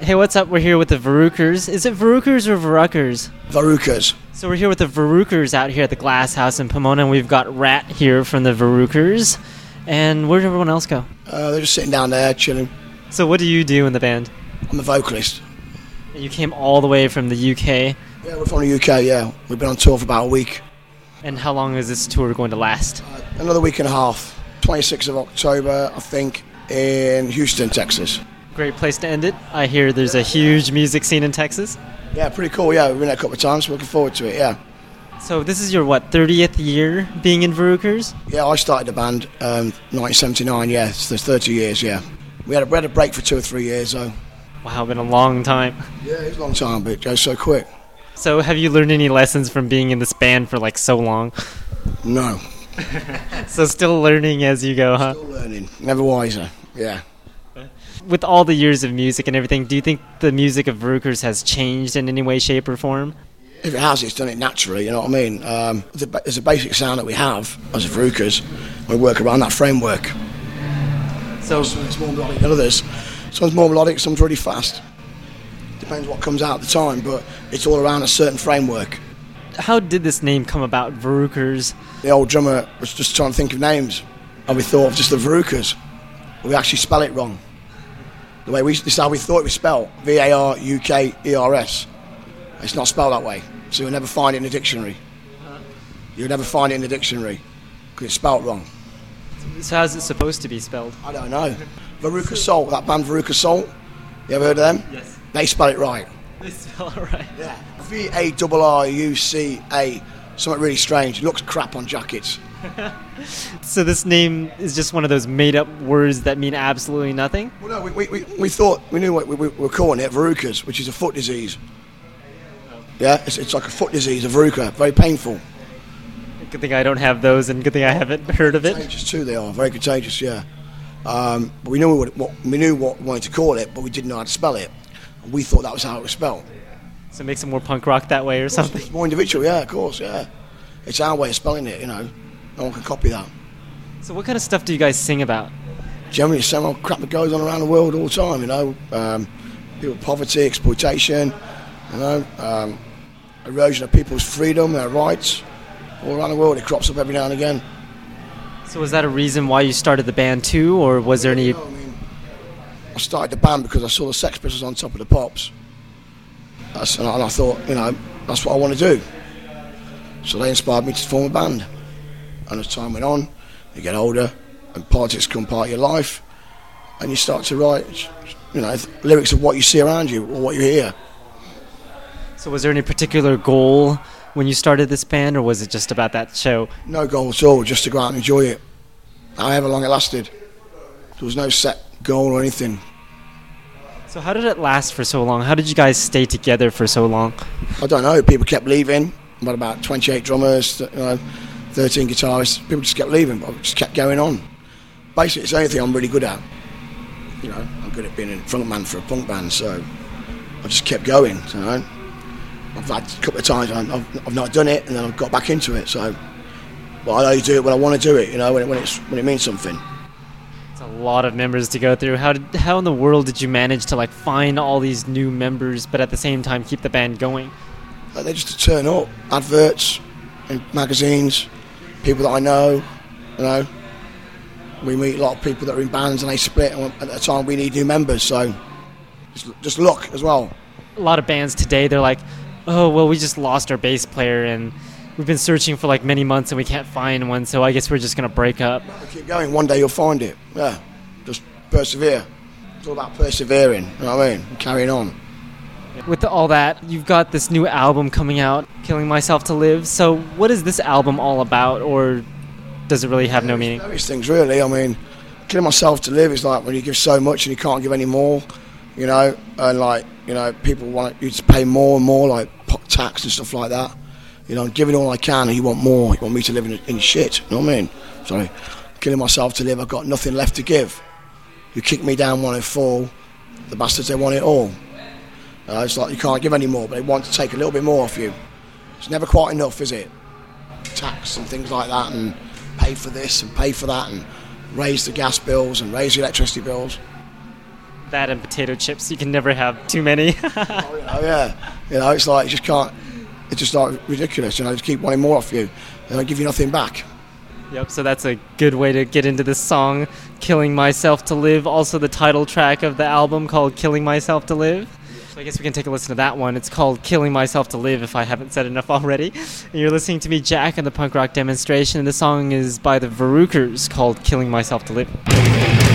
Hey, what's up? We're here with the Varukers. Is it Varukers or Varukers? Varukas. So we're here with the Varukers out here at the Glass House in Pomona, and we've got Rat here from the Varukers. And where did everyone else go? Uh, they're just sitting down there chilling. So what do you do in the band? I'm a vocalist. You came all the way from the UK. Yeah, we're from the UK, yeah. We've been on tour for about a week. And how long is this tour going to last? Another week and a half. 26th of October, I think, in Houston, Texas. Great place to end it. I hear there's a huge music scene in Texas. Yeah, pretty cool, yeah. We've been there a couple of times, looking forward to it, yeah. So this is your what 30th year being in Varukers? Yeah, I started the band um, 1979, yeah. So there's 30 years, yeah. We had, a, we had a break for two or three years, though. Wow, been a long time. Yeah, it's a long time, but it goes so quick. So have you learned any lessons from being in this band for like so long? No. So still learning as you go, huh? Still learning. Never wiser, yeah. With all the years of music and everything, do you think the music of Varukers has changed in any way, shape, or form? If it has, it's done it naturally, you know what I mean? Um, there's, a, ba- there's a basic sound that we have as Varukers. We work around that framework. So Some it's more melodic than others. Some's more melodic, some's really fast. Depends what comes out at the time, but it's all around a certain framework. how did this name come about, Varukers? The old drummer was just trying to think of names, and we thought of just the Verucas. We actually spell it wrong. The way we, this is how we thought it was spelled V A R U K E R S. It's not spelled that way, so you'll never find it in the dictionary. You'll never find it in the dictionary because it's spelled wrong. So how's it supposed to be spelled? I don't know. Veruca Salt, that band Veruca Salt. You ever heard of them? Yes. They spell it right. They spell it right. Yeah. V A R R U C A. Something really strange. It looks crap on jackets. So this name is just one of those made-up words that mean absolutely nothing. Well, no, we, we, we, we thought we knew what we, we were calling it, verrucas, which is a foot disease. Yeah, it's, it's like a foot disease, a verruca, very painful. Good thing I don't have those, and good thing I haven't heard of it. Contagious too, they are very contagious. Yeah, um, but we knew what, what we knew what we wanted to call it, but we didn't know how to spell it. And we thought that was how it was spelled. So it makes it more punk rock that way or something. It's more individual, yeah, of course, yeah. It's our way of spelling it, you know. No one can copy that. So what kind of stuff do you guys sing about? Generally, the same old crap that goes on around the world all the time, you know. Um, people, poverty, exploitation, you know, um, erosion of people's freedom, their rights. All around the world, it crops up every now and again. So was that a reason why you started the band too, or was there any? I mean, I started the band because I saw the Sex Pistols on top of the Pops. That's, and I thought, you know, that's what I want to do. So they inspired me to form a band. And as time went on, you get older, and politics become part of your life, and you start to write, you know, lyrics of what you see around you or what you hear. So was there any particular goal when you started this band, or was it just about that show? No goal at all, just to go out and enjoy it. However long it lasted. There was no set goal or anything. So how did it last for so long? How did you guys stay together for so long? I don't know. People kept leaving. About about 28 drummers, you know, 13 guitarists. People just kept leaving, but I just kept going on. Basically, it's the only thing I'm really good at. You know, I'm good at being a frontman for a punk band, so I just kept going. You know, I've had a couple of times I've, I've not done it, and then I've got back into it. So, but I only do it when I want to do it. You know, when it, when it's when it means something. It's a lot of members to go through. How did how in the world did you manage to like find all these new members, but at the same time keep the band going? Like they just turn up, adverts in magazines, people that I know, you know. We meet a lot of people that are in bands and they split, and at the time we need new members, so just, just look as well. A lot of bands today they're like, oh well, we just lost our bass player and we've been searching for like many months and we can't find one, so I guess we're just gonna break up. Keep going, one day you'll find it. Yeah, just persevere. It's all about persevering, you know what I mean? And carrying on. With all that, you've got this new album coming out, Killing Myself to Live. So what is this album all about, or does it really have no meaning? Various things, really. I mean, killing myself to live is like when you give so much and you can't give any more, you know, and like, you know, people want you to pay more and more, like tax and stuff like that. You know, I'm giving all I can and you want more. You want me to live in, in shit, you know what I mean? Sorry. Killing myself to live, I've got nothing left to give. You kick me down, want to fall. The bastards, they want it all. Uh, it's like you can't give any more, but they want to take a little bit more off you. It's never quite enough, is it? Tax and things like that, and pay for this and pay for that, and raise the gas bills and raise the electricity bills. That and potato chips. You can never have too many. oh, you know, yeah. You know, it's like you just can't. It's just like ridiculous. You know, just keep wanting more off you. They don't give you nothing back. Yep, so that's a good way to get into this song, Killing Myself to Live, also the title track of the album called Killing Myself to Live. So I guess we can take a listen to that one. It's called Killing Myself to Live, if I haven't said enough already. And you're listening to me, Jack, on the punk rock demonstration. And the song is by the Varukers called Killing Myself to Live.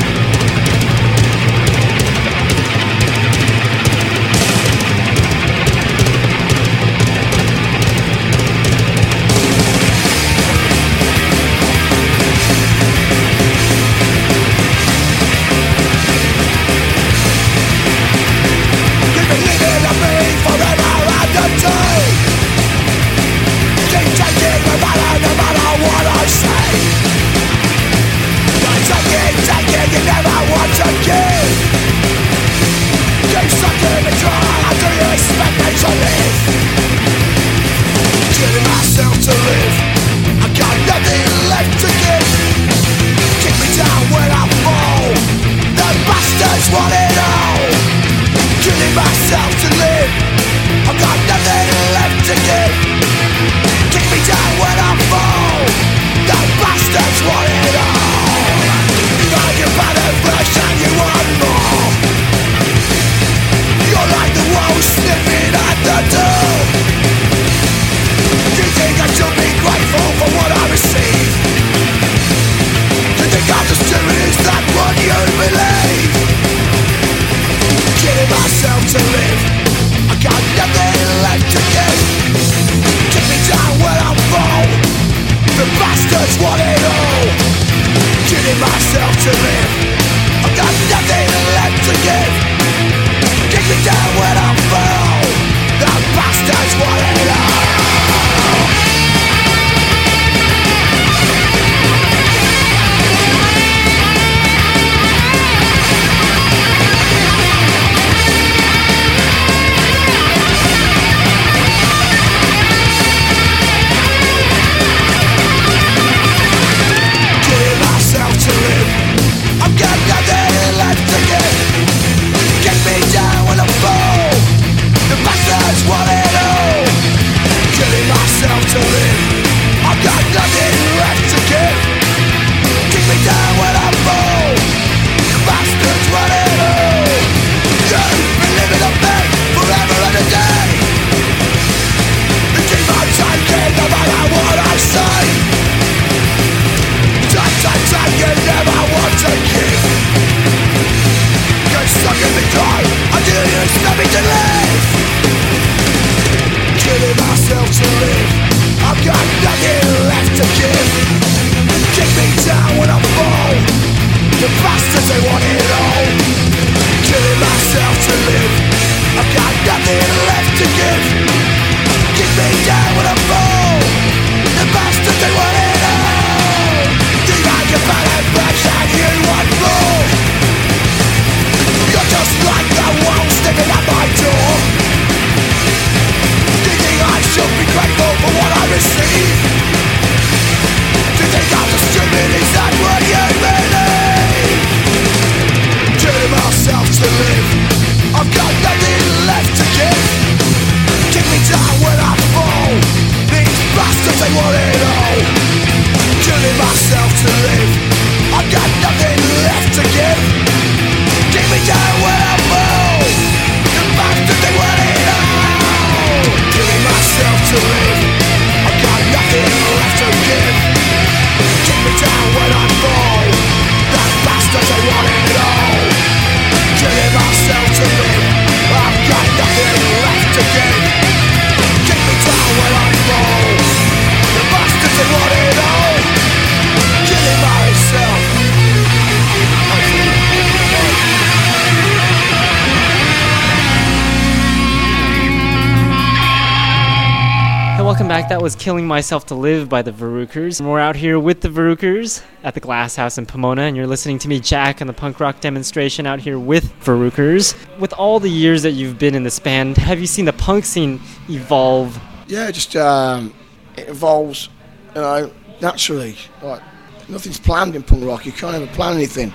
Myself to Live by the Varukers. And we're out here with the Varukers at the Glass House in Pomona, and you're listening to me, Jack, on the punk rock demonstration out here with Varukers. With all the years that you've been in this band, have you seen the punk scene evolve? Yeah, just um, it evolves, you know, naturally. Like nothing's planned in punk rock. You can't ever plan anything.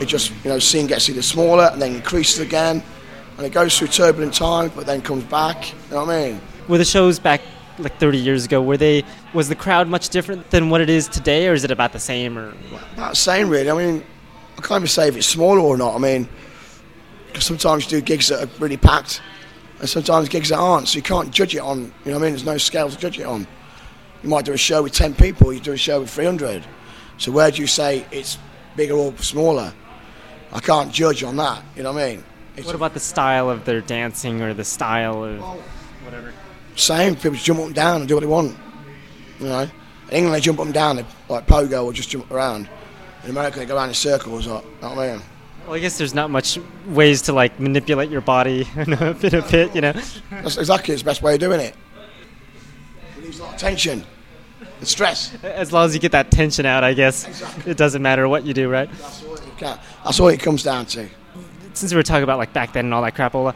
it just you know scene gets either smaller and then increases again, and it goes through turbulent times, but then comes back. You know what I mean? Were the shows back like 30 years ago? Were they was the crowd much different than what it is today, or is it about the same? Or about the same really. I mean, I can't even say if it's smaller or not. I mean, 'cause sometimes you do gigs that are really packed, and sometimes gigs that aren't. So you can't judge it on. You know what I mean? There's no scale to judge it on. You might do a show with 10 people. You do a show with 300. So where do you say it's bigger or smaller? I can't judge on that. You know what I mean? It's what about the style of their dancing or the style of whatever? Same. People jump up and down and do what they want. You know, in England they jump up and down they, like pogo or just jump around. In America they go around in circles. Like, you know what I mean? Well, I guess there's not much ways to like manipulate your body in a, in a pit, you know. That's exactly the best way of doing it. Release a lot of tension and stress. As long as you get that tension out, I guess Exactly. it doesn't matter what you do, right? That's all, it that's all it comes down to. Since we were talking about like back then and all that crapola,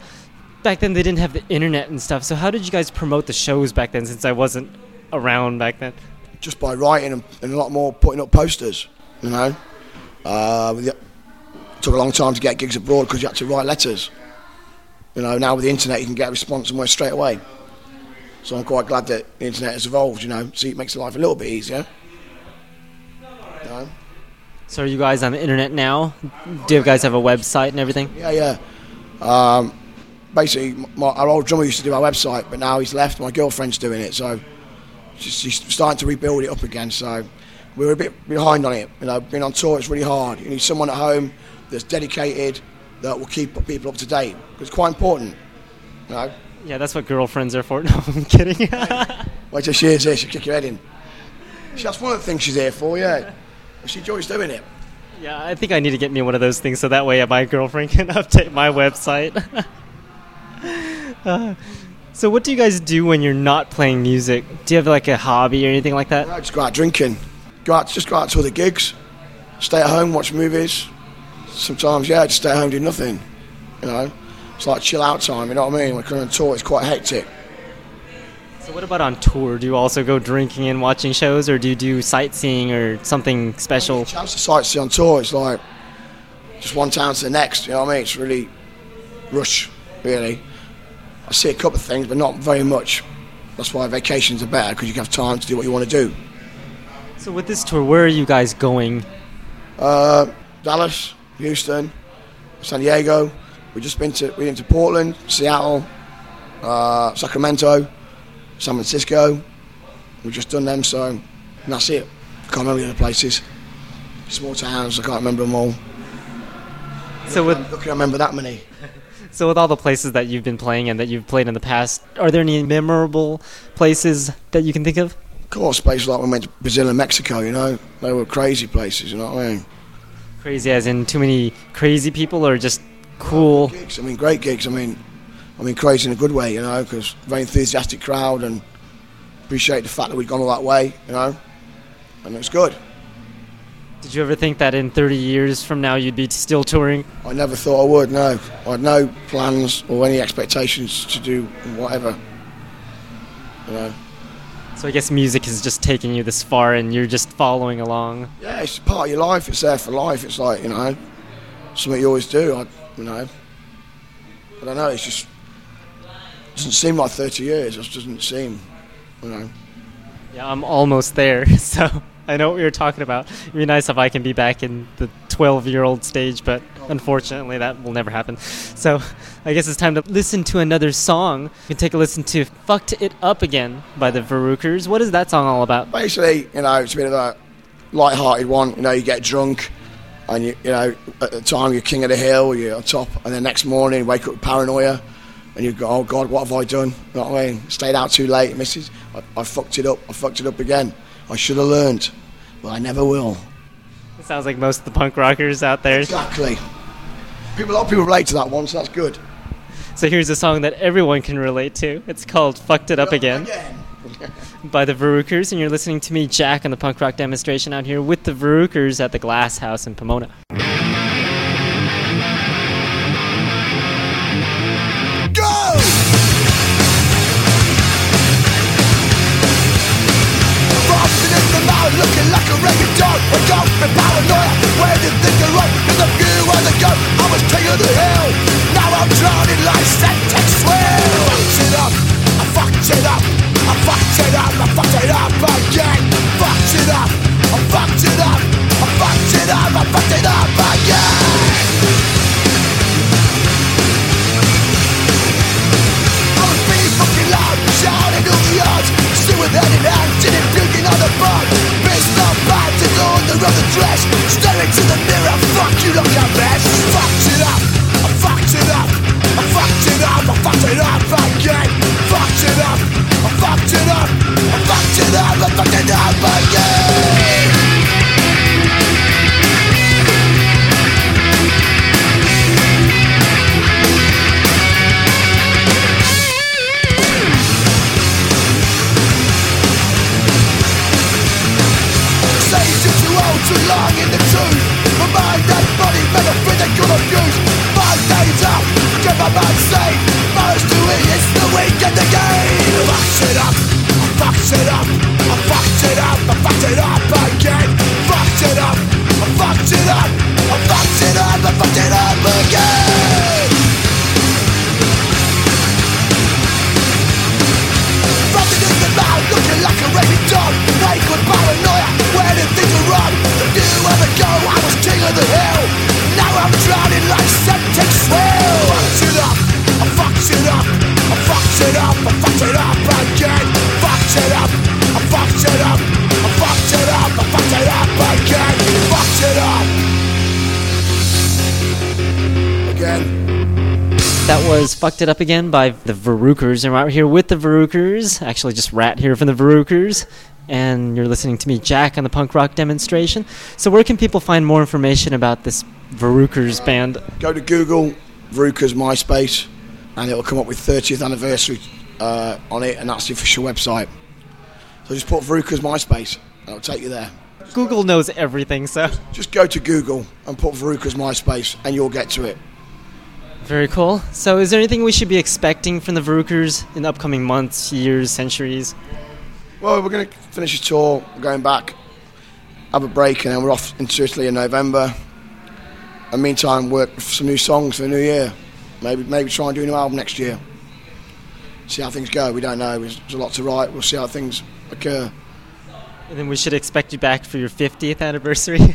back then they didn't have the internet and stuff. So how did you guys promote the shows back then? Since I wasn't around back then. Just by writing and, and a lot more putting up posters. You know, uh, the- took a long time to get gigs abroad because you had to write letters. You know, now with the internet you can get a response almost straight away. So I'm quite glad that the internet has evolved. You know, see, it makes life a little bit easier. You know? So are you guys on the internet now? Do you guys have a website and everything? Yeah, yeah. Um, basically, my, our old drummer used to do our website, but now he's left. My girlfriend's doing it, so she's, she's starting to rebuild it up again. So we were a bit behind on it. You know, being on tour is really hard. You need someone at home that's dedicated that will keep people up to date. It's quite important. You know, Yeah, that's what girlfriends are for. No, I'm kidding. wait till she hears this, she'll kick your head in. That's one of the things she's here for. Yeah, she enjoys doing it. yeah, I think I need to get me one of those things so that way my girlfriend can update my website. Uh, so what do you guys do when you're not playing music? Do you have like a hobby or anything like that? I just go out drinking. Go out, just go out to other gigs. Stay at home, watch movies. Sometimes, yeah, just stay at home, do nothing. You know, it's like chill out time. You know what I mean? When you're on tour, it's quite hectic. So what about on tour? Do you also go drinking and watching shows, or do you do sightseeing or something special? Chance to sightsee on tour. It's like just one town to the next. You know what I mean? It's really rush, really. I see a couple of things, but not very much. That's why vacations are better because you have time to do what you want to do. So with this tour, where are you guys going? Uh, Dallas, Houston, San Diego. We've just been to we've been to Portland, Seattle, uh, Sacramento, San Francisco. We've just done them, so and that's it. Can't remember the other places. Small towns, I can't remember them all. So with Look, I remember that many. So with all the places that you've been playing and that you've played in the past, are there any memorable places that you can think of? Of course, places like when we went to Brazil and Mexico, you know, they were crazy places. You know what I mean? Crazy, as in too many crazy people, or just cool? Gigs. I mean, great gigs. I mean, I mean, crazy in a good way, you know, because very enthusiastic crowd and appreciate the fact that we'd gone all that way, you know, and it's good. Did you ever think that in 30 years from now you'd be still touring? I never thought I would. No, I had no plans or any expectations to do whatever. You know, So I guess music has just taken you this far, and you're just following along. yeah, it's part of your life. It's there for life. It's like you know, something you always do. I, you know, I don't know. It's just doesn't seem like 30 years. It just doesn't seem, you know. Yeah, I'm almost there, so I know what you're talking about. It'd be nice if I can be back in the 12 year old stage, but unfortunately that will never happen. So I guess it's time to listen to another song. You can take a listen to Fucked It Up Again by the Varukers. What is that song all about? basically, you know, it's a bit of a light-hearted one. You know, you get drunk, and you, you know, at the time you're king of the hill, you're on top, and the next morning you wake up with paranoia, and you go, oh God, what have I done? You know what I mean? Stayed out too late, missus. I, I fucked it up. I fucked it up again. I should have learned, but I never will. It sounds like most of the punk rockers out there. Exactly. People, a lot of people relate to that one, so that's good. So here's a song that everyone can relate to. It's called Fucked It Up Again. by the Varukers, and you're listening to me, Jack, on the punk rock demonstration out here with the Varukers at the Glass House in Pomona. Up and paranoia, where I'm good. ago, I was king of the hill. Now I'm drowning like. Fucked It Up Again by the. And we're out here with the Varukers. Actually, just Rat here from the Varukers. And you're listening to me, Jack, on the punk rock demonstration. So, where can people find more information about this Varukers band? go to Google Varukers MySpace and it'll come up with 30th anniversary uh, on it, and that's the official website. So just put Varukers MySpace and it'll take you there. Google knows everything, so. Just go to Google and put Varukers MySpace and you'll get to it. Very cool. So, is there anything we should be expecting from the Varukers in the upcoming months, years, centuries? Well, we're going to finish a tour, we're going back, have a break, and then we're off into Italy in November. And meantime, work for some new songs for the new year. Maybe, maybe try and do a new album next year. See how things go. We don't know. There's, there's a lot to write. We'll see how things occur. And then we should expect you back for your 50th anniversary.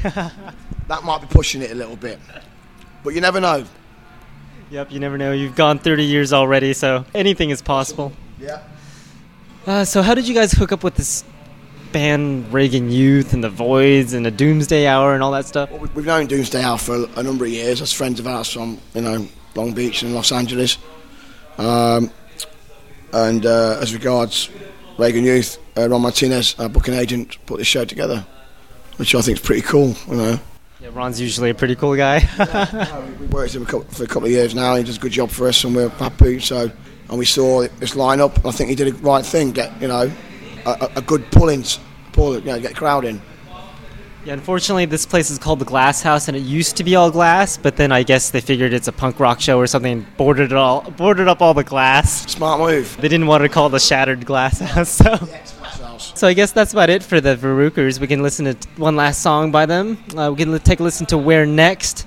That might be pushing it a little bit, but you never know. Yep, you never know. You've gone 30 years already, so anything is possible. Yeah. Uh, so, how did you guys hook up with this band, Reagan Youth, and the Voids, and the Doomsday Hour, and all that stuff? Well, we- we've known Doomsday Hour for a, a number of years as friends of ours from you know Long Beach and Los Angeles. Um, and uh, as regards Reagan Youth, uh, Ron Martinez, our booking agent, put this show together, which I think is pretty cool. You know, Yeah, Ron's usually a pretty cool guy. we worked with him for a couple of years now. He does a good job for us, and we're happy. So, and we saw this lineup. and I think he did the right thing. Get you know a, a- good pull-in, pull, you know, get a crowd in. yeah, unfortunately, this place is called the Glass House, and it used to be all glass, but then I guess they figured it's a punk rock show or something, and boarded it all, boarded up all the glass. Smart move. They didn't want to call it the Shattered Glass House, so. So I guess that's about it for the Varukers. We can listen to one last song by them. Uh, we can take a listen to "Where Next,"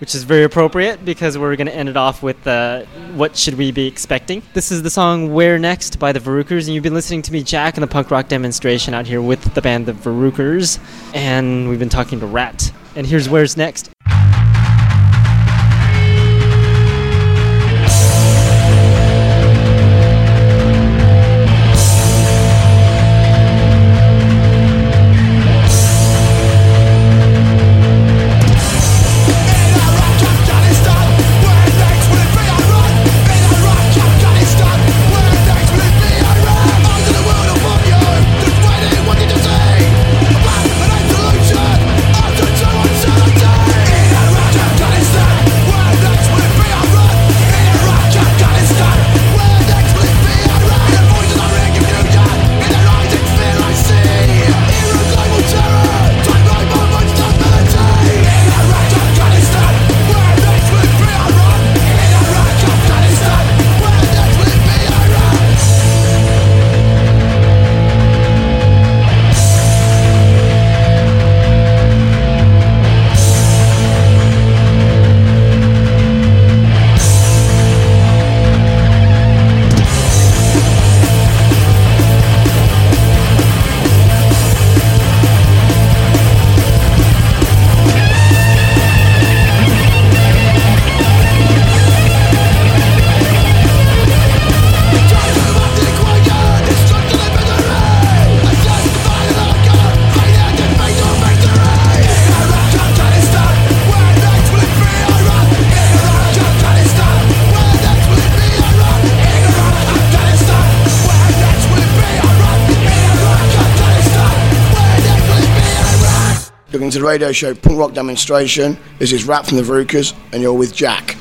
which is very appropriate because we're going to end it off with uh, "What Should We Be Expecting." This is the song "Where Next" by the Varukers, and you've been listening to me, Jack, in the punk rock demonstration out here with the band the Varukers, and we've been talking to Rat. And here's "Where's Next." Radio show Punk Rock Demonstration. This is Rat from the Varukers, and you're with Jack.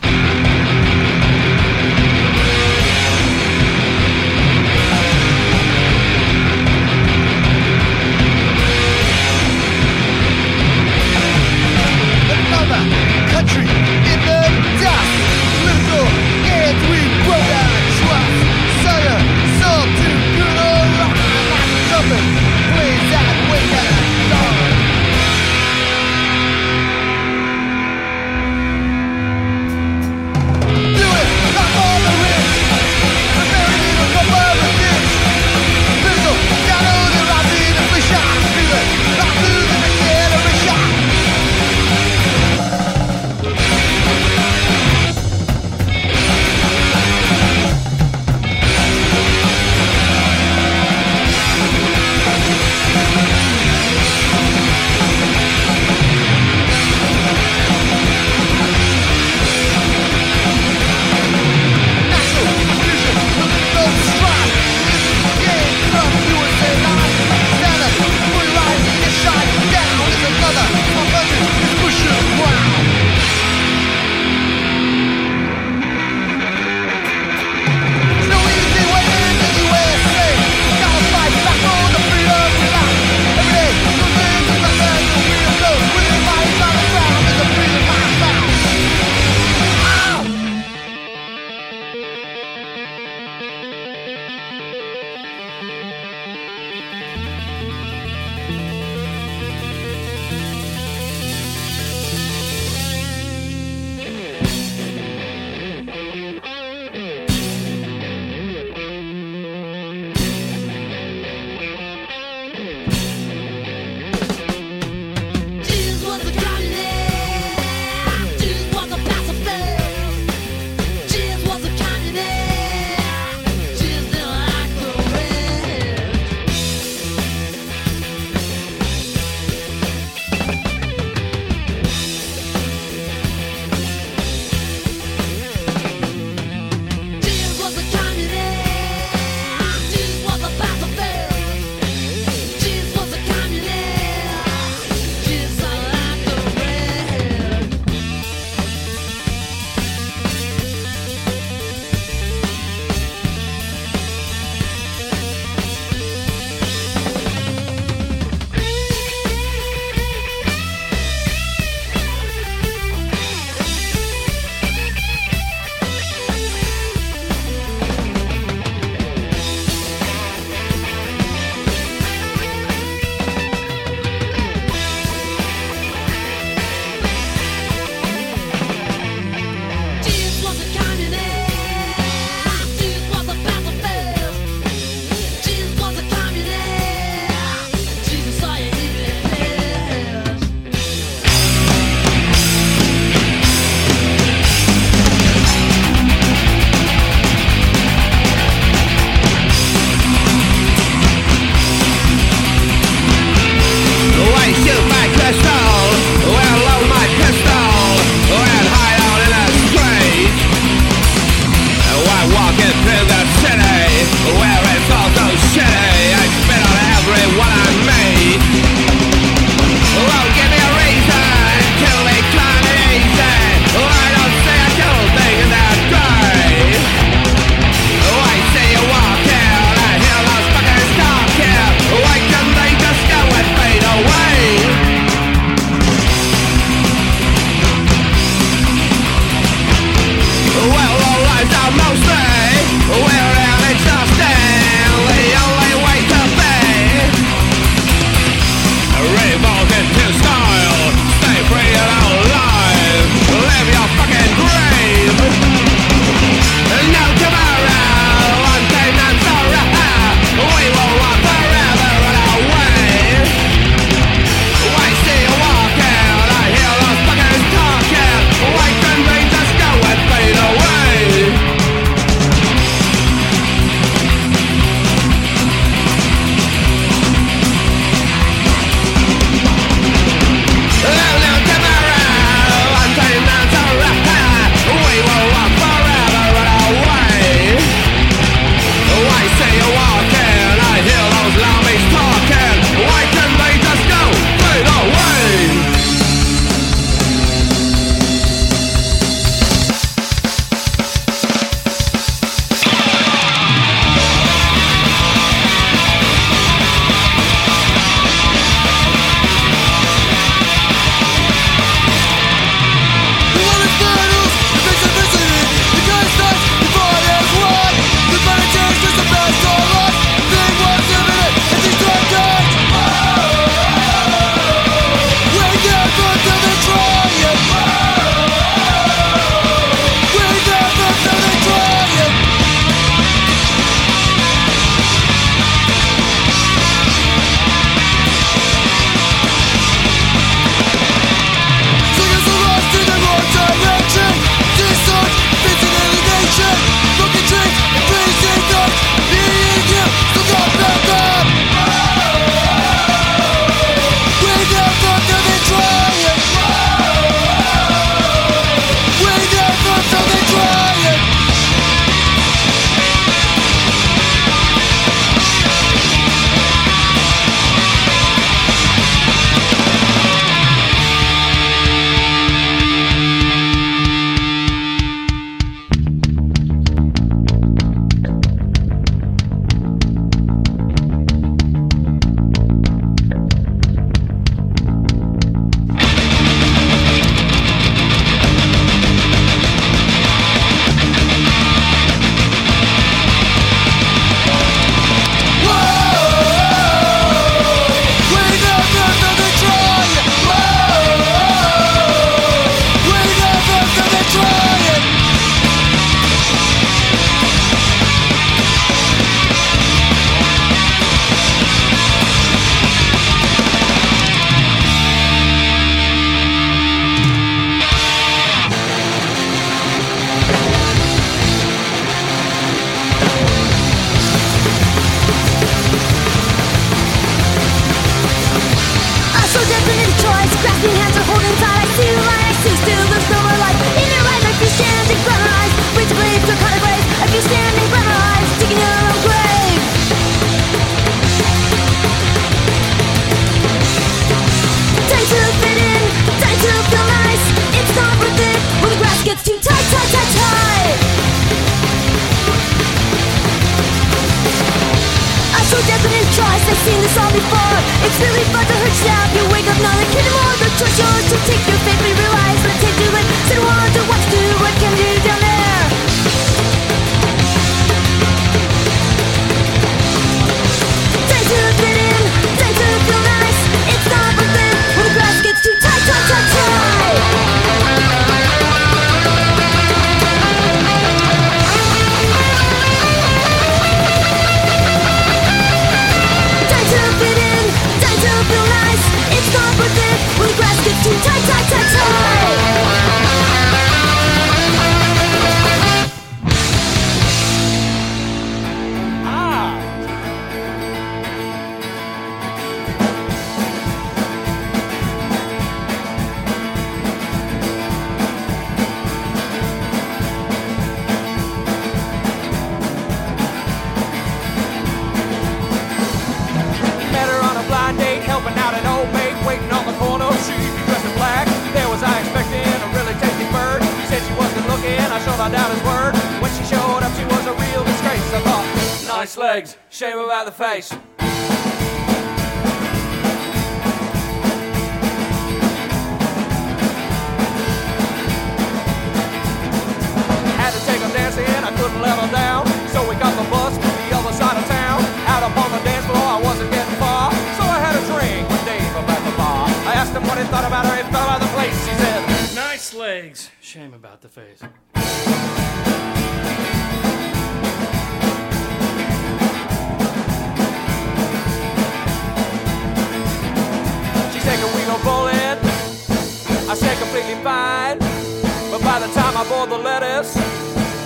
for the lettuce,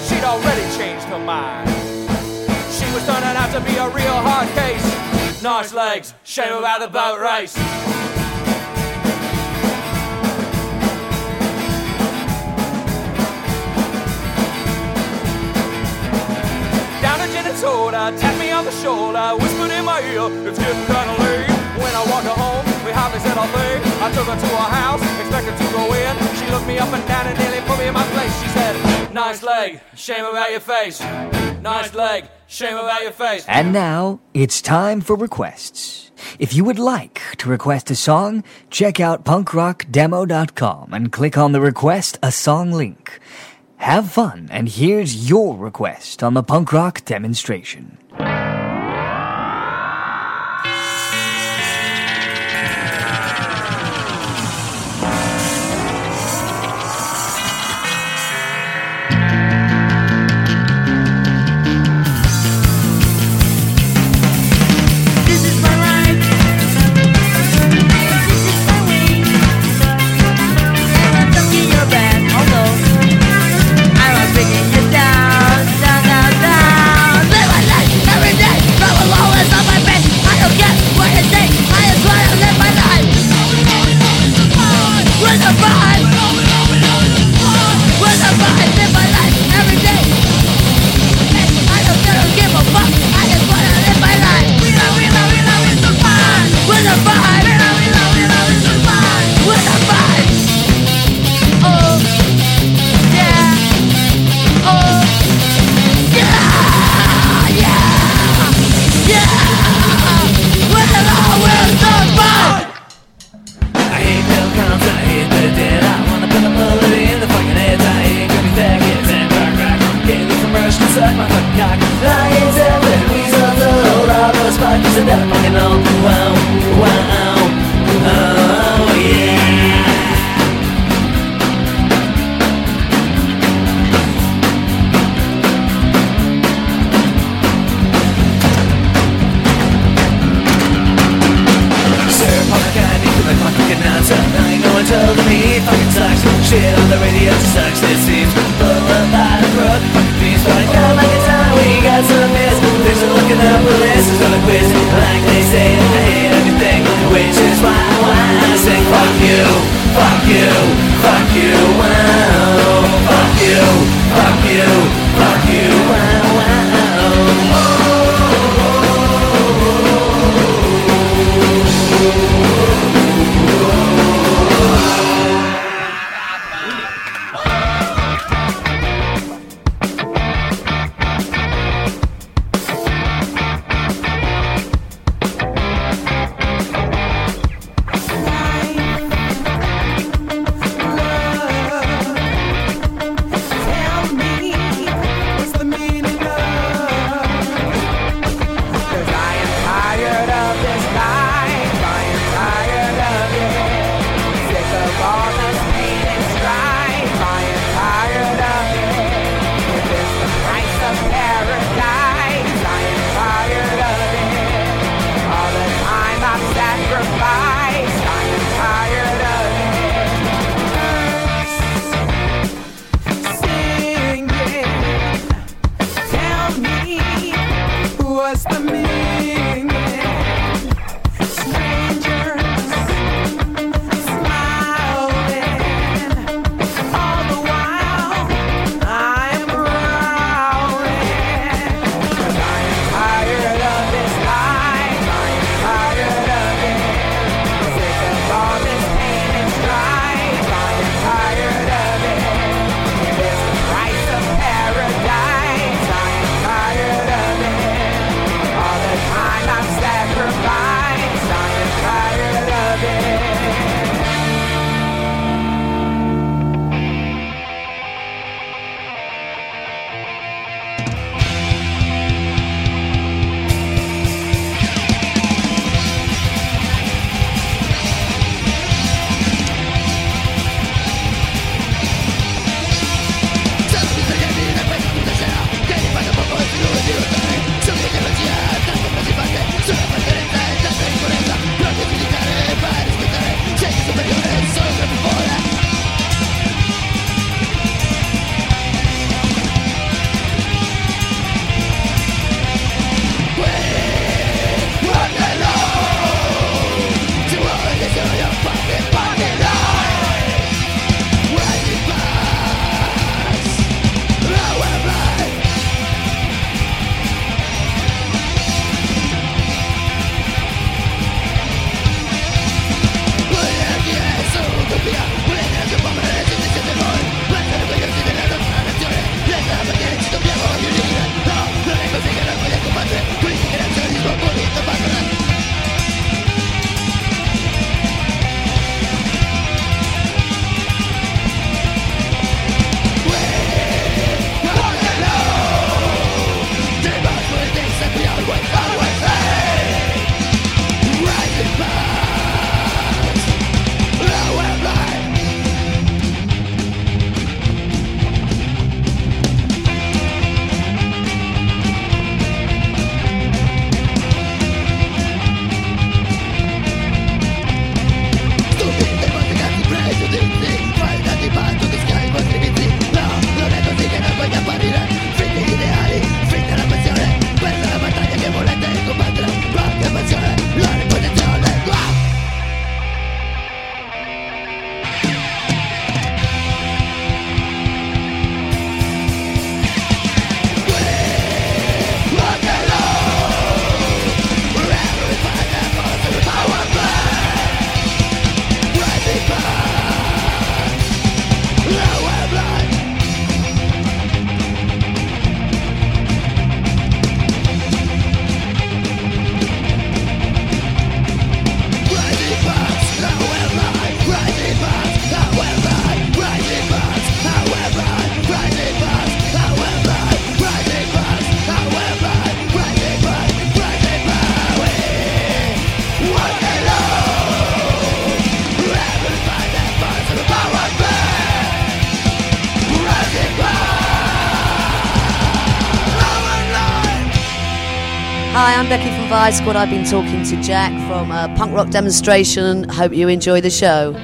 she'd already changed her mind. She was turning out to be a real hard case. Nice legs, shame about the boat race. soda, tapped me on the shoulder, whispered in my ear, it's getting kinda late. When I walked her home, we hardly said a thing. I took her to her house, expected to go in looked me up and down and nearly put me in my place. She said, Nice leg, shame about your face. Nice leg, shame about your face. And now it's time for requests. If you would like to request a song, check out punkrockdemo.com and click on the Request a Song link. Have fun, and here's your request on the punk rock demonstration. Squad. I've been talking to Jack from a punk rock demonstration. Hope you enjoy the show.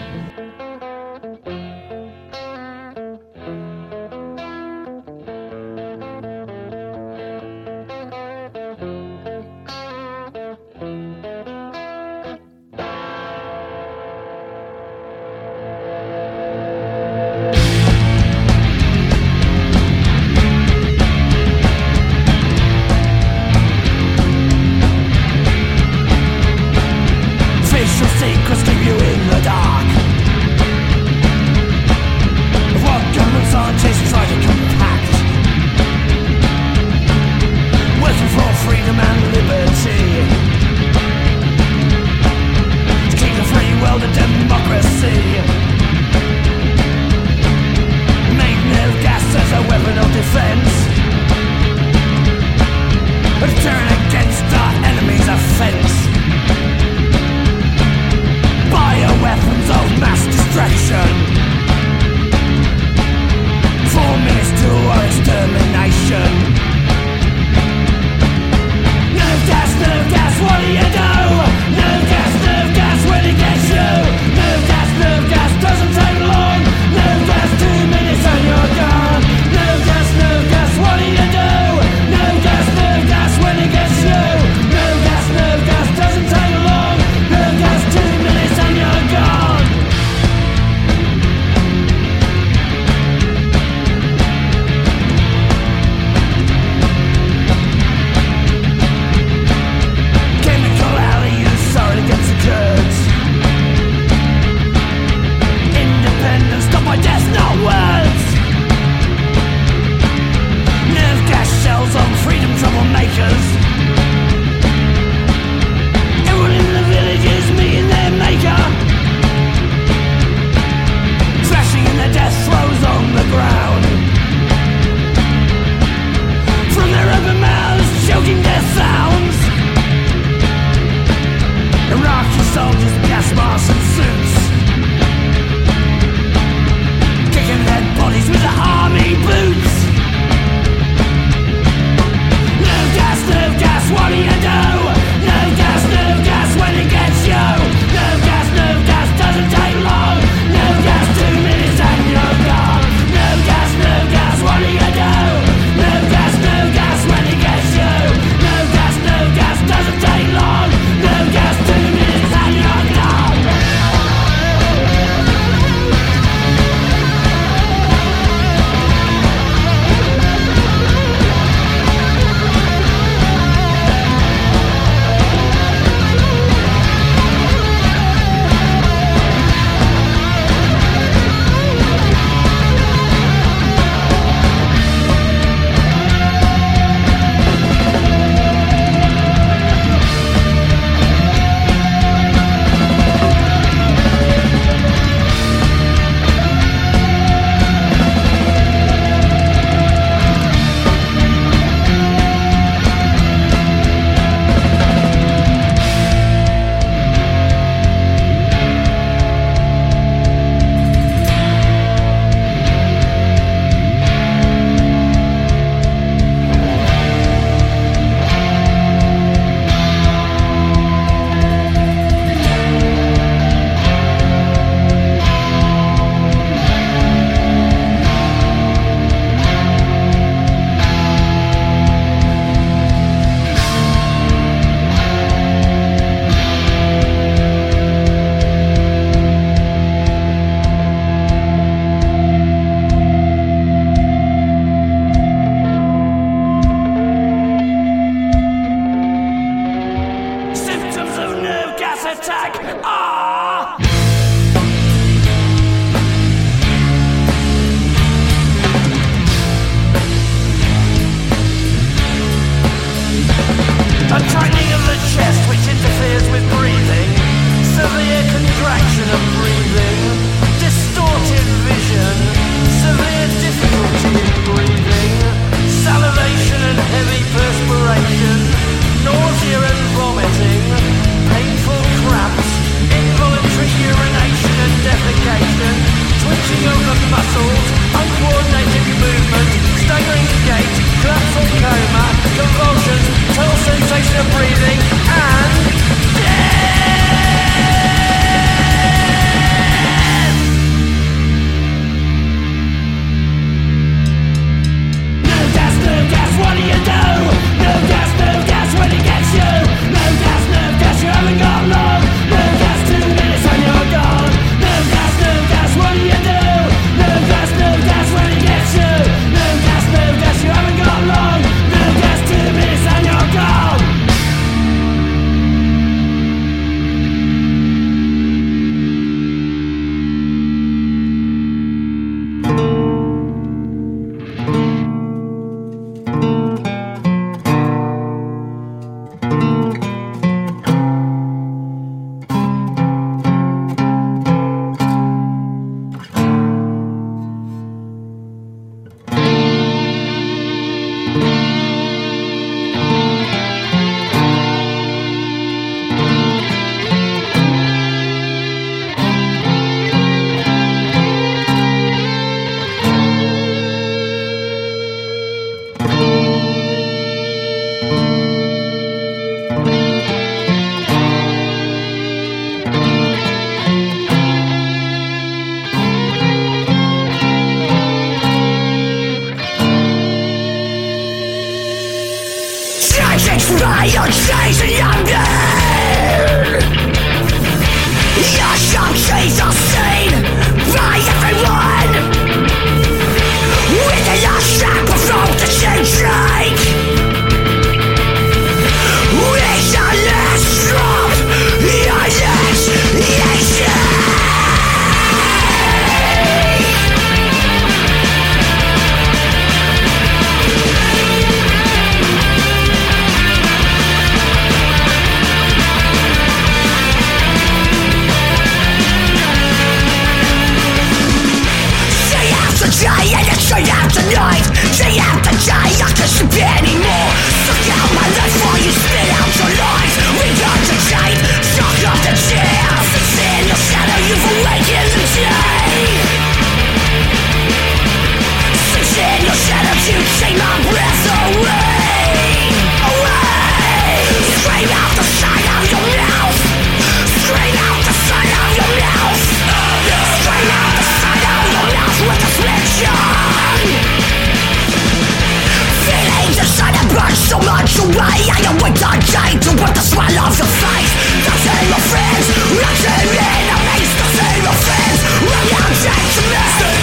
the wind on chain to put the smile off your face The same of friends, not same enemies The same of friends, me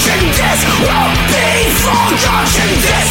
forgotten. This won't be forgotten. This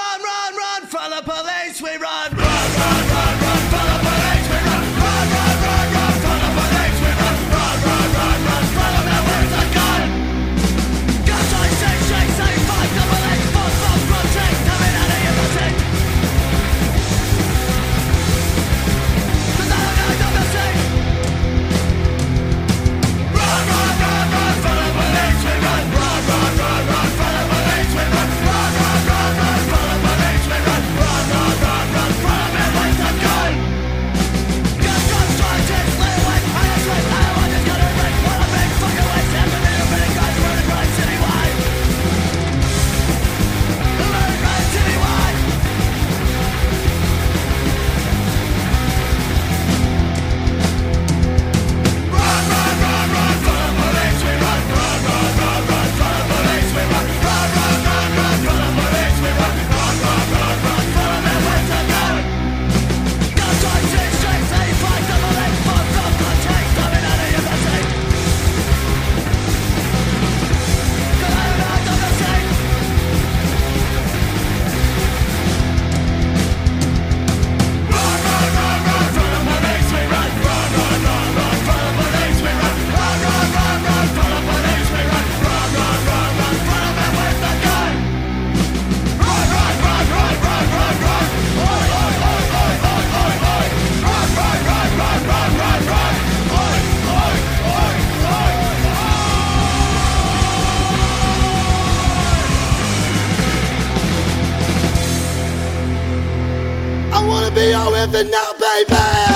living now, baby.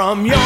from your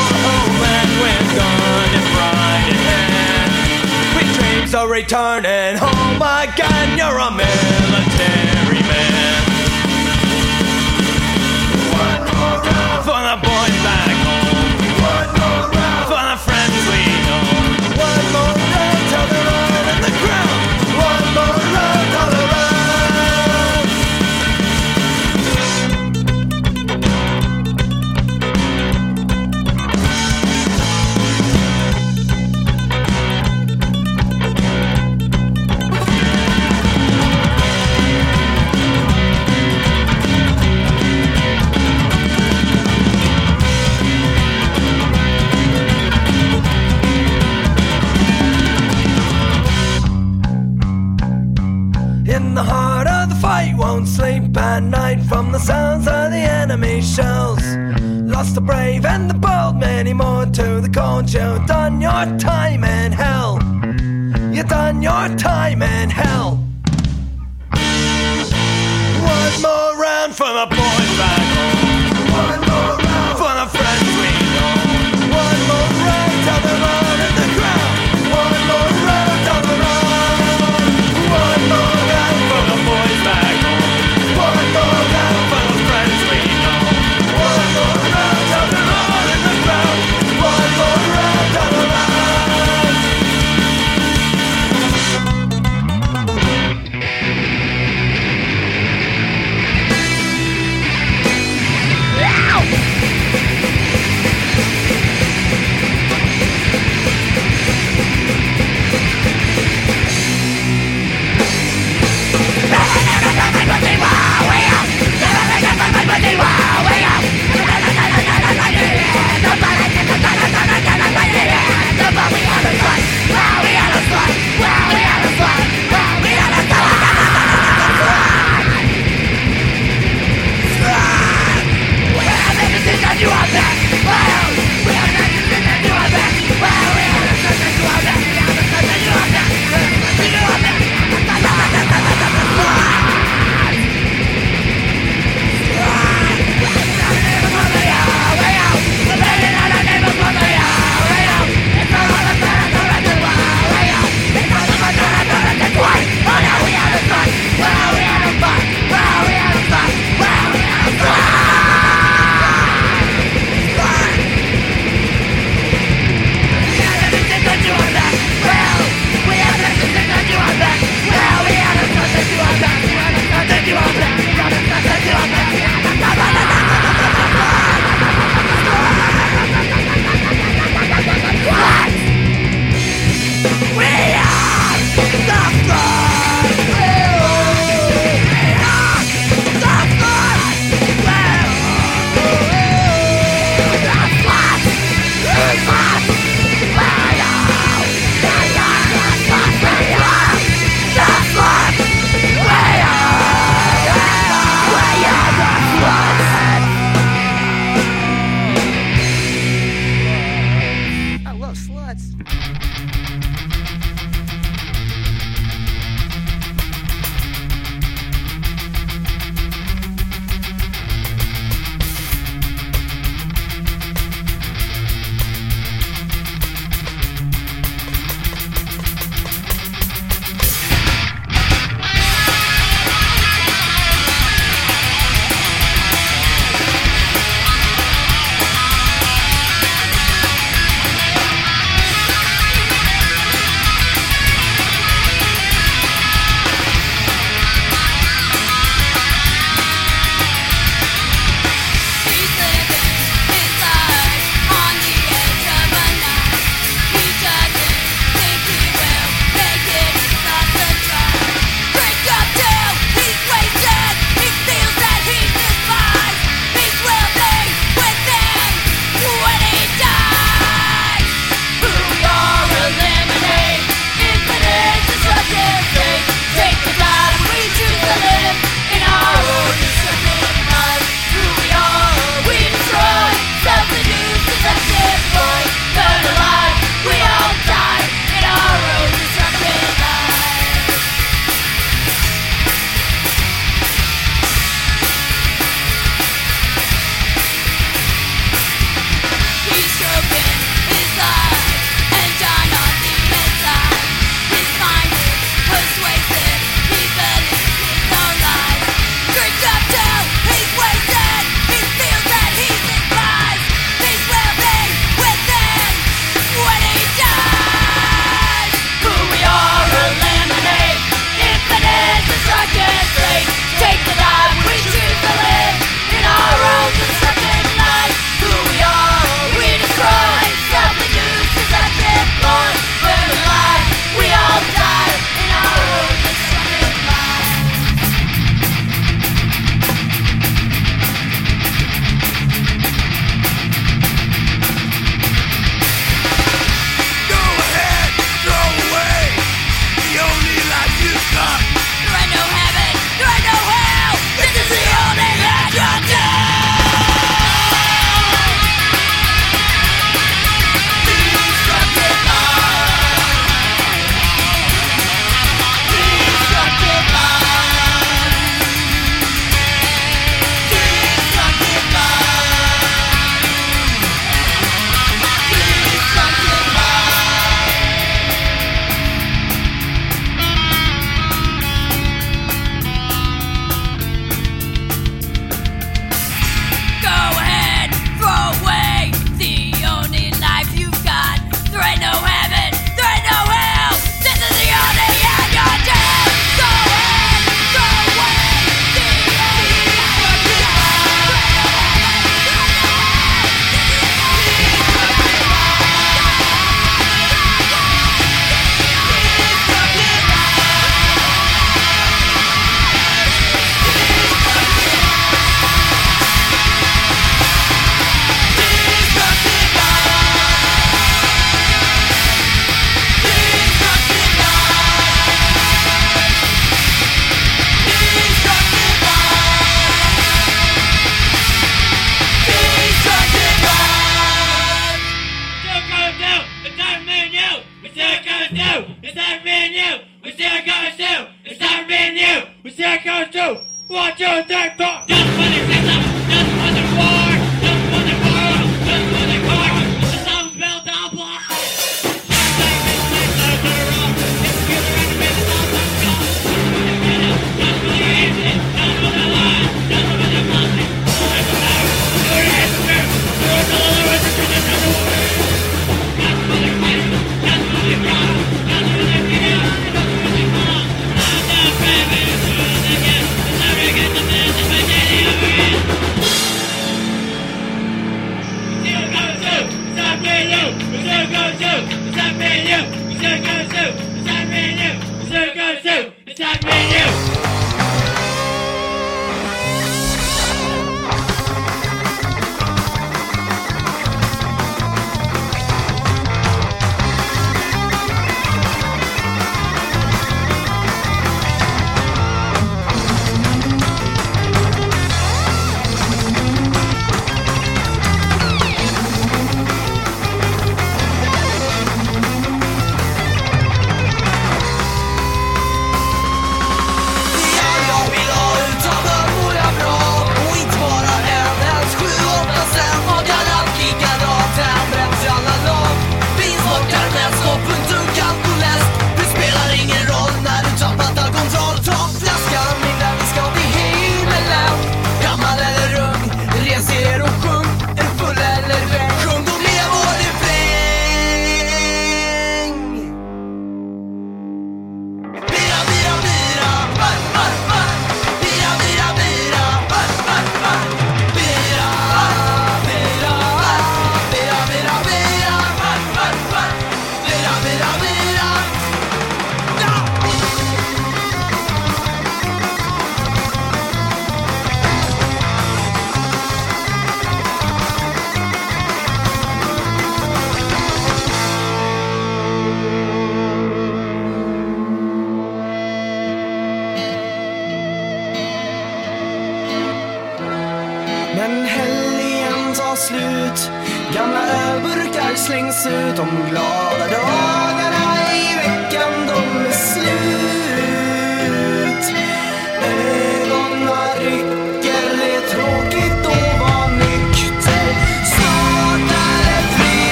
your time in hell. You done your time in hell. One more round for the boys.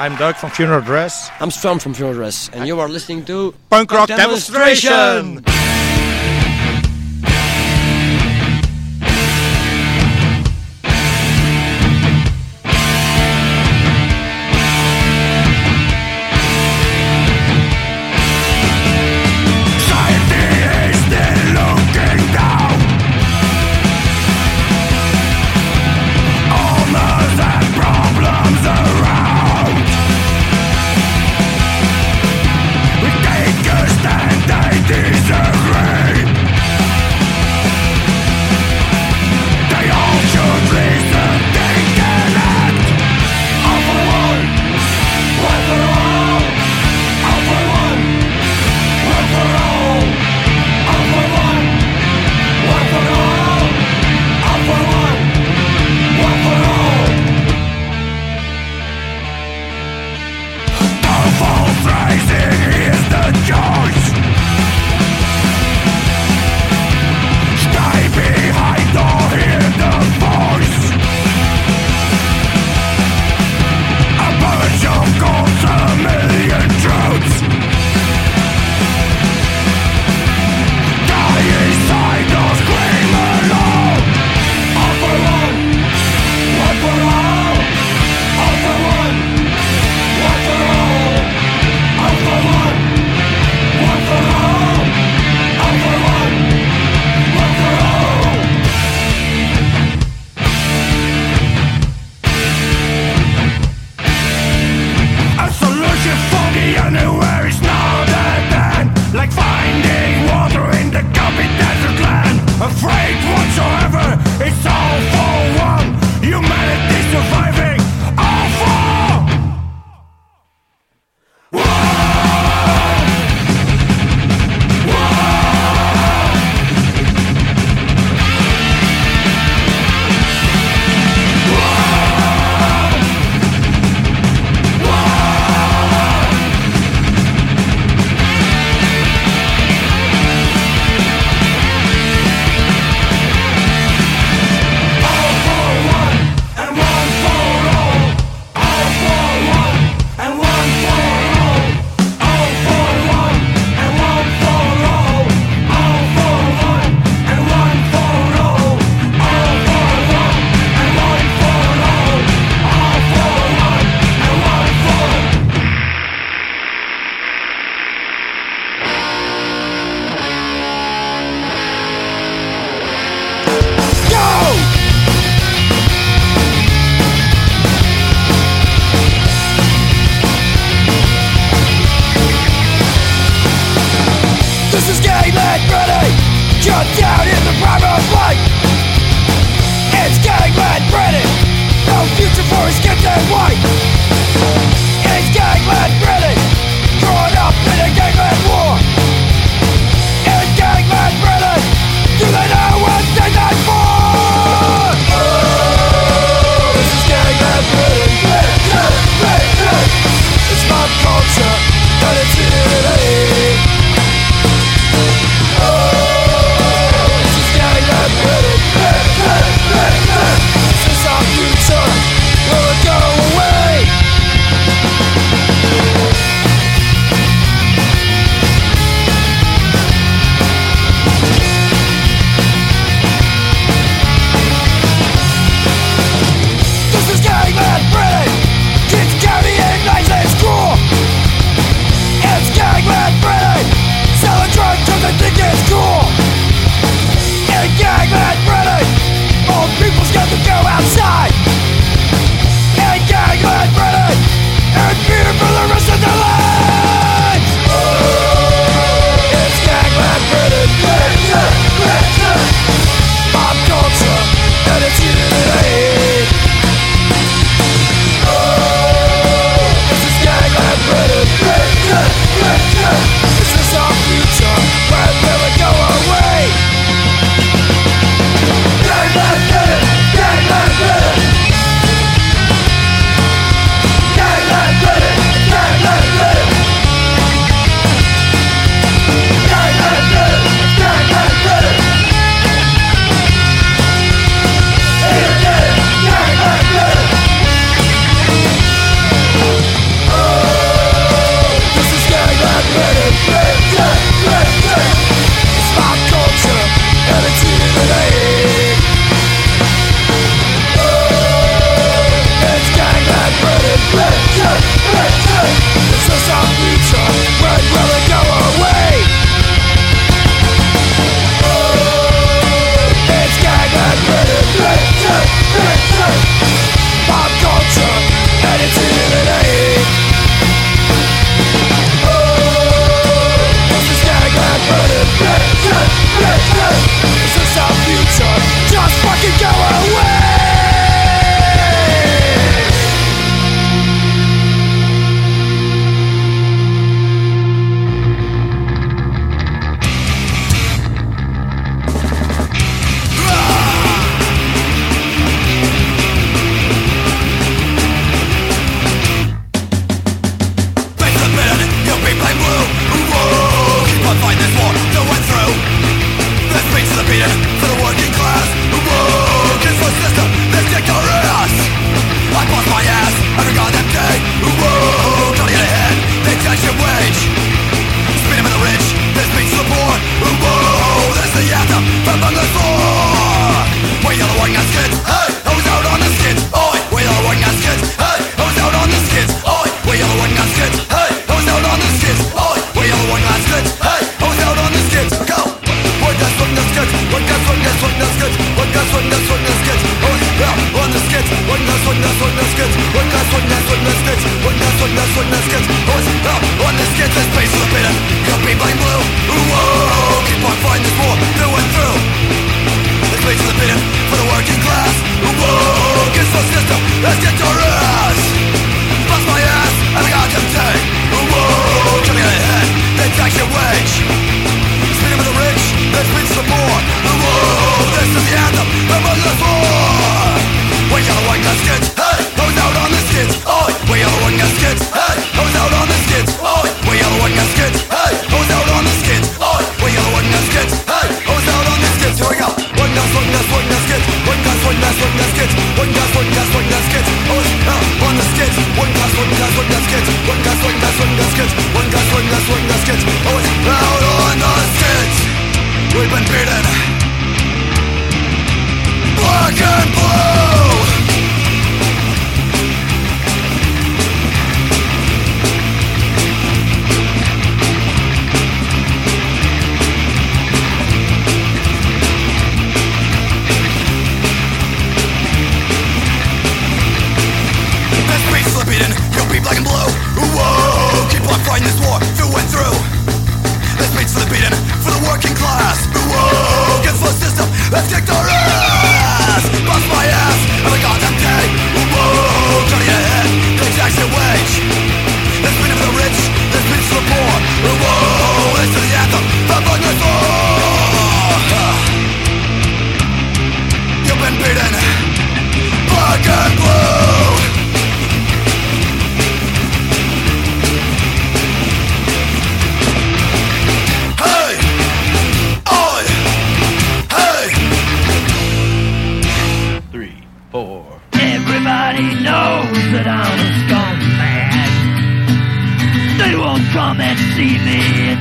I'm Doug from Funeral Dress. I'm Strom from Funeral Dress, and you are listening to Punk Rock Demonstration. Demonstration.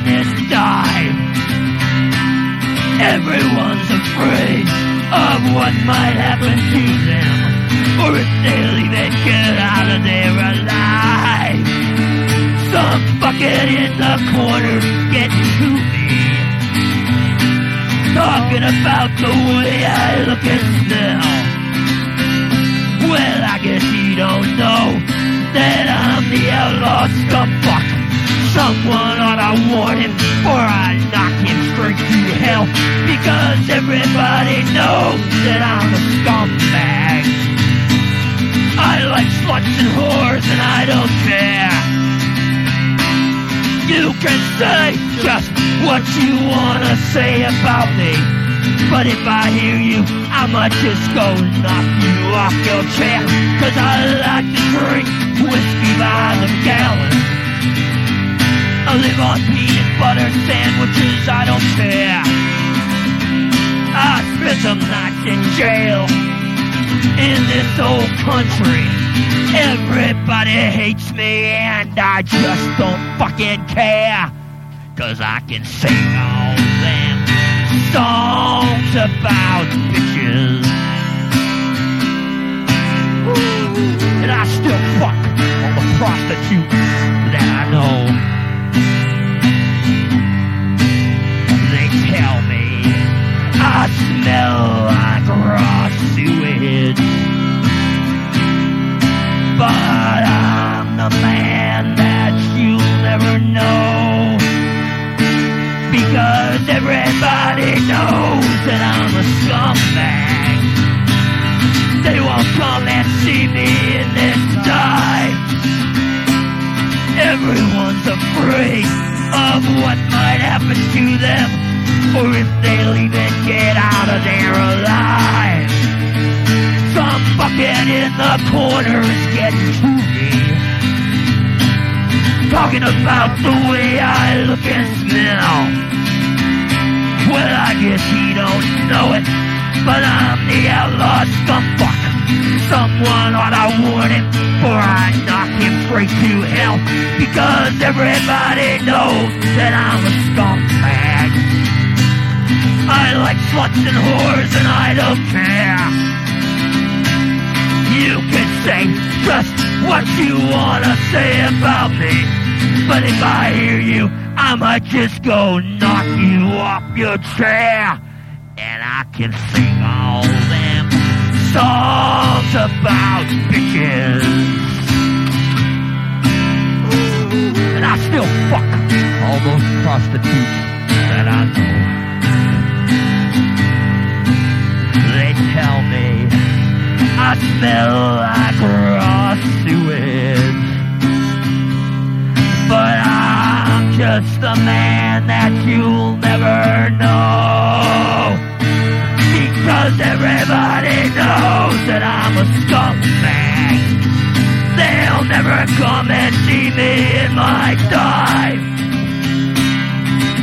This dive. Everyone's afraid of what might happen to them, or if they'll even get out of there alive. Some bucket in the corner getting to me, talking about the way I look and smell. Well, I guess he don't know that I'm the outlaw scumfuck. Someone ought to warn him, or I knock him straight to hell. Because everybody knows that I'm a scumbag. I like sluts and whores, and I don't care. You can say just what you wanna say about me. But if I hear you, I might just go knock you off your chair. Cause I like to drink whiskey by the gallon. I live on peanut butter sandwiches, I don't care. I spent some nights in jail in this old country. Everybody hates me and I just don't fucking care. Cause I can sing all them songs about bitches. And I still fuck all the prostitutes that I know. They tell me I smell like raw sewage. But I'm the man that you'll never know. Because everybody knows that I'm a scumbag. They won't come and see me in this dive. Everyone's afraid of what might happen to them, or if they'll even get out of there alive. Some bucket in the corner is getting to me. Talking about the way I look and smell. Well, I guess he don't know it, but I'm the outlaw scumfuck. Someone ought to warn him, or I knock him straight to hell. Because everybody knows that I'm a scumbag. I like sluts and whores, and I don't care. You can say just what you wanna say about me. But if I hear you, I might just go knock you off your chair. And I can sing all them songs about bitches. And I still fuck all those prostitutes that I know. They tell me I smell like raw sewage. But I'm just a man that you'll never know. Because everybody knows that I'm a scumbag. They'll never come and see me in my dive.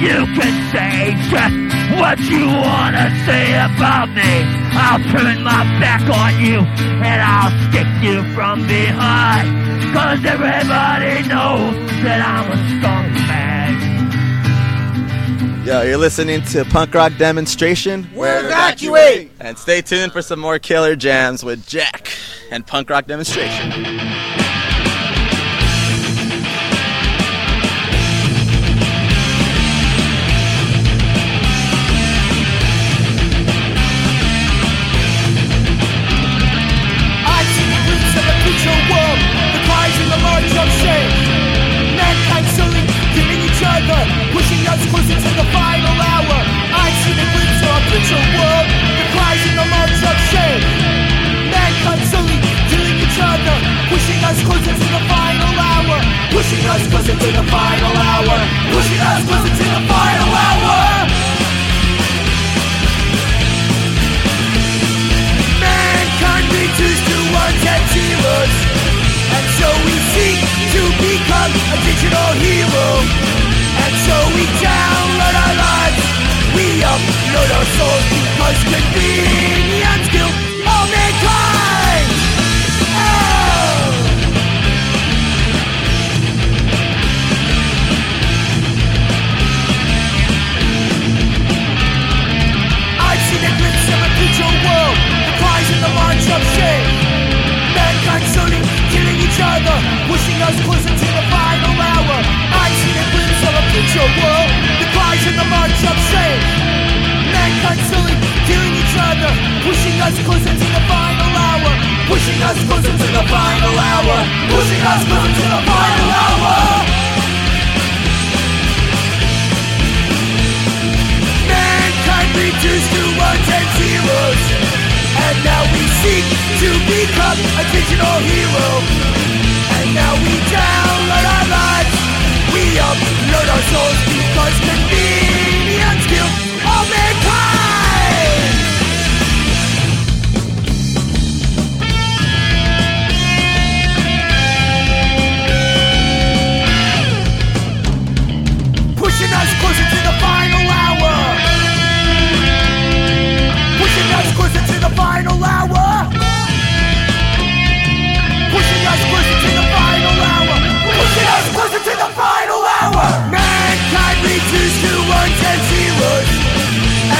You can say just what you wanna say about me. I'll turn my back on you and I'll stick you from behind. Cause everybody knows that I'm a scumbag. Yo, you're listening to Punk Rock Demonstration. We're evacuate! And stay tuned for some more killer jams with Jack and Punk Rock Demonstration. Us closer to the final hour. Pushing us closer to the final hour. Mankind reduced to one-tenth heroes And so we seek to become a digital hero And so we download our lives We upload our souls because convenience us closer to the final hour. I see a glimpse of a future world. The cries in the march of shame. Mankind silly, killing each other. Pushing us closer to the final hour. Pushing us closer to the final hour. Pushing us closer to the final hour. Mankind reduced to ones and zeros. And now we seek to become a digital hero. Now we download our lives. We upload our souls because convenience killed all mankind. Pushing us closer to the final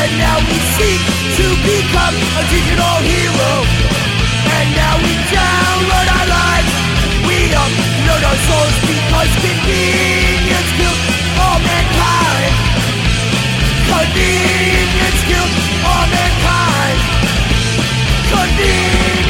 And now we seek to become a digital hero. And now we download our lives. We upload our souls because convenience killed all mankind. Convenience killed all mankind. Convenience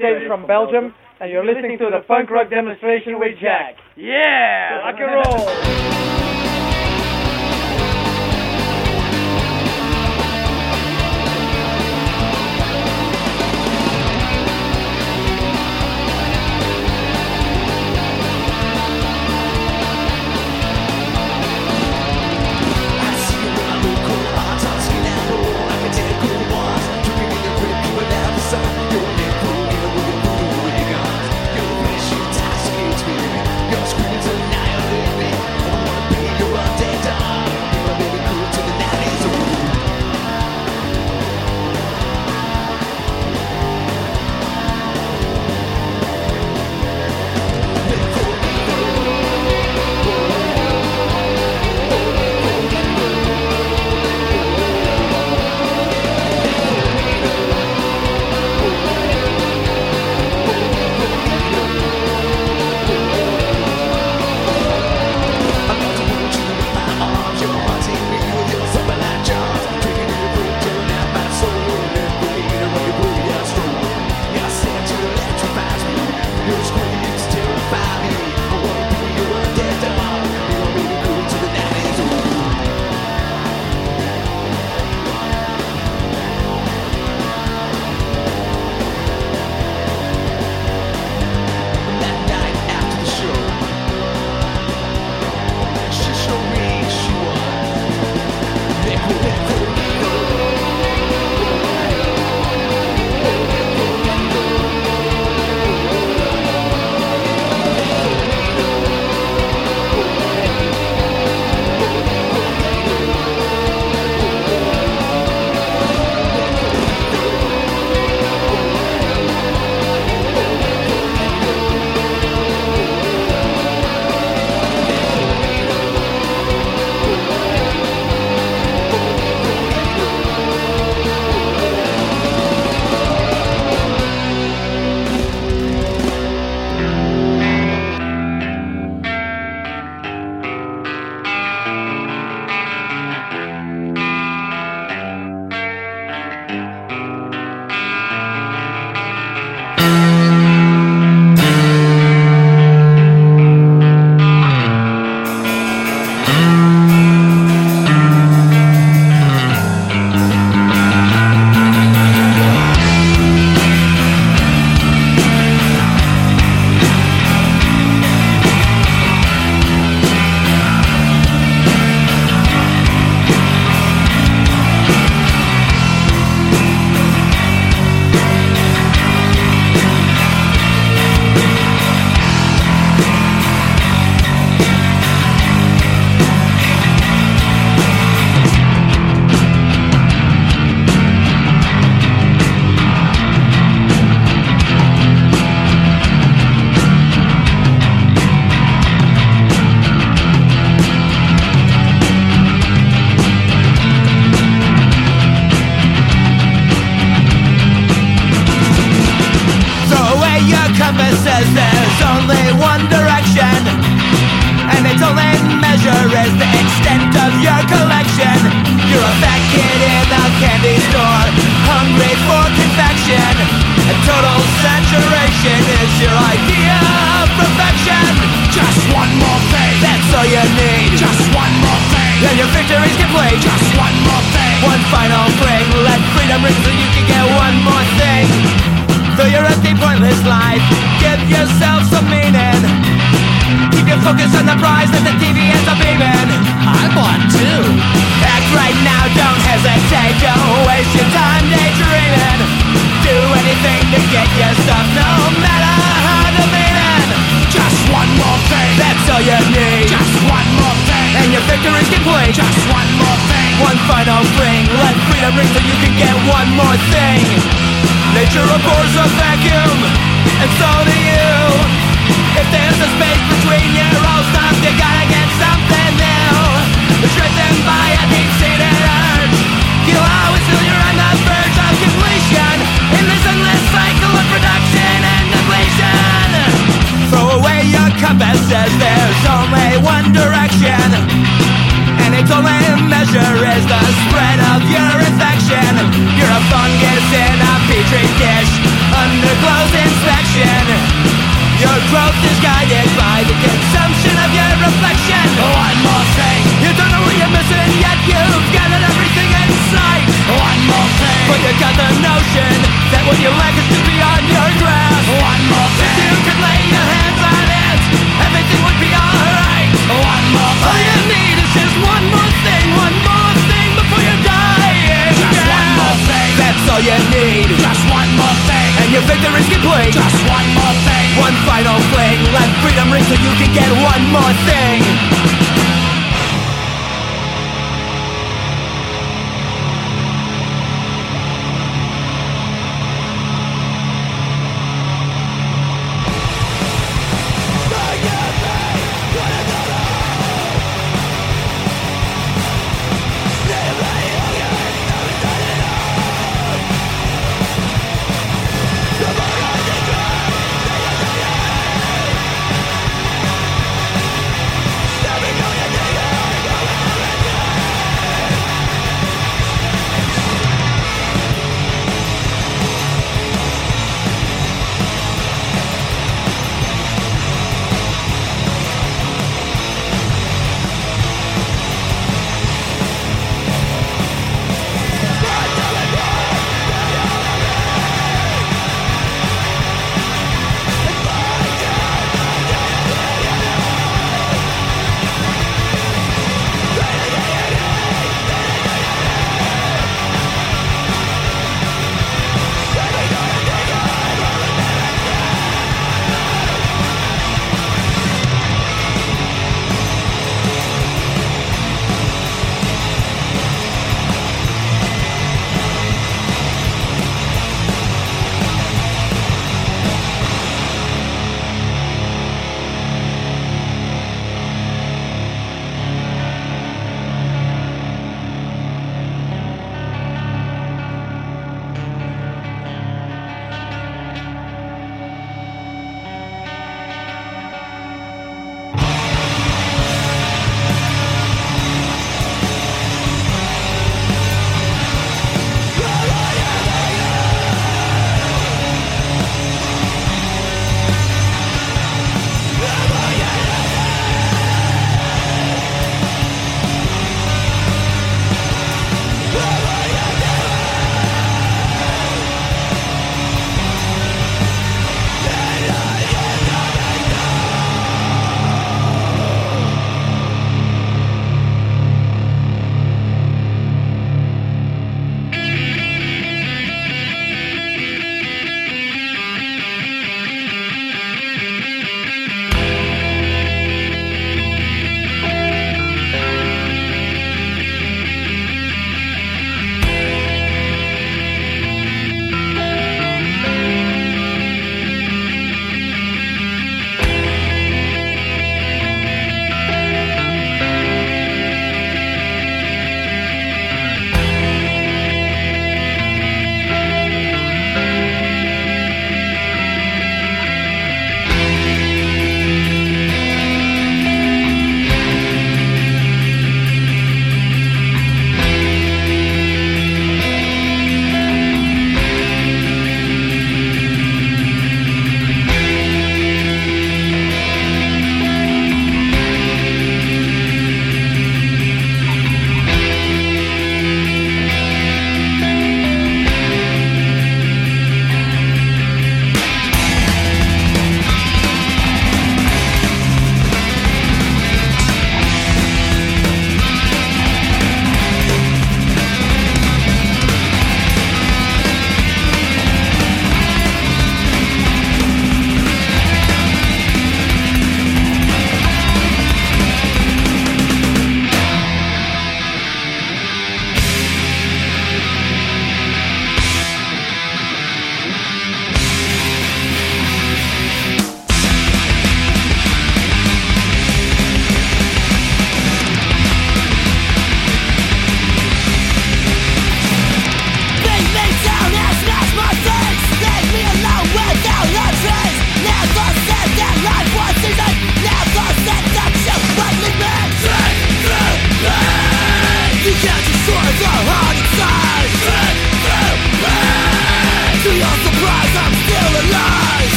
Dave from Belgium, and you're listening to the punk rock demonstration with Jack. Yeah, rock and roll.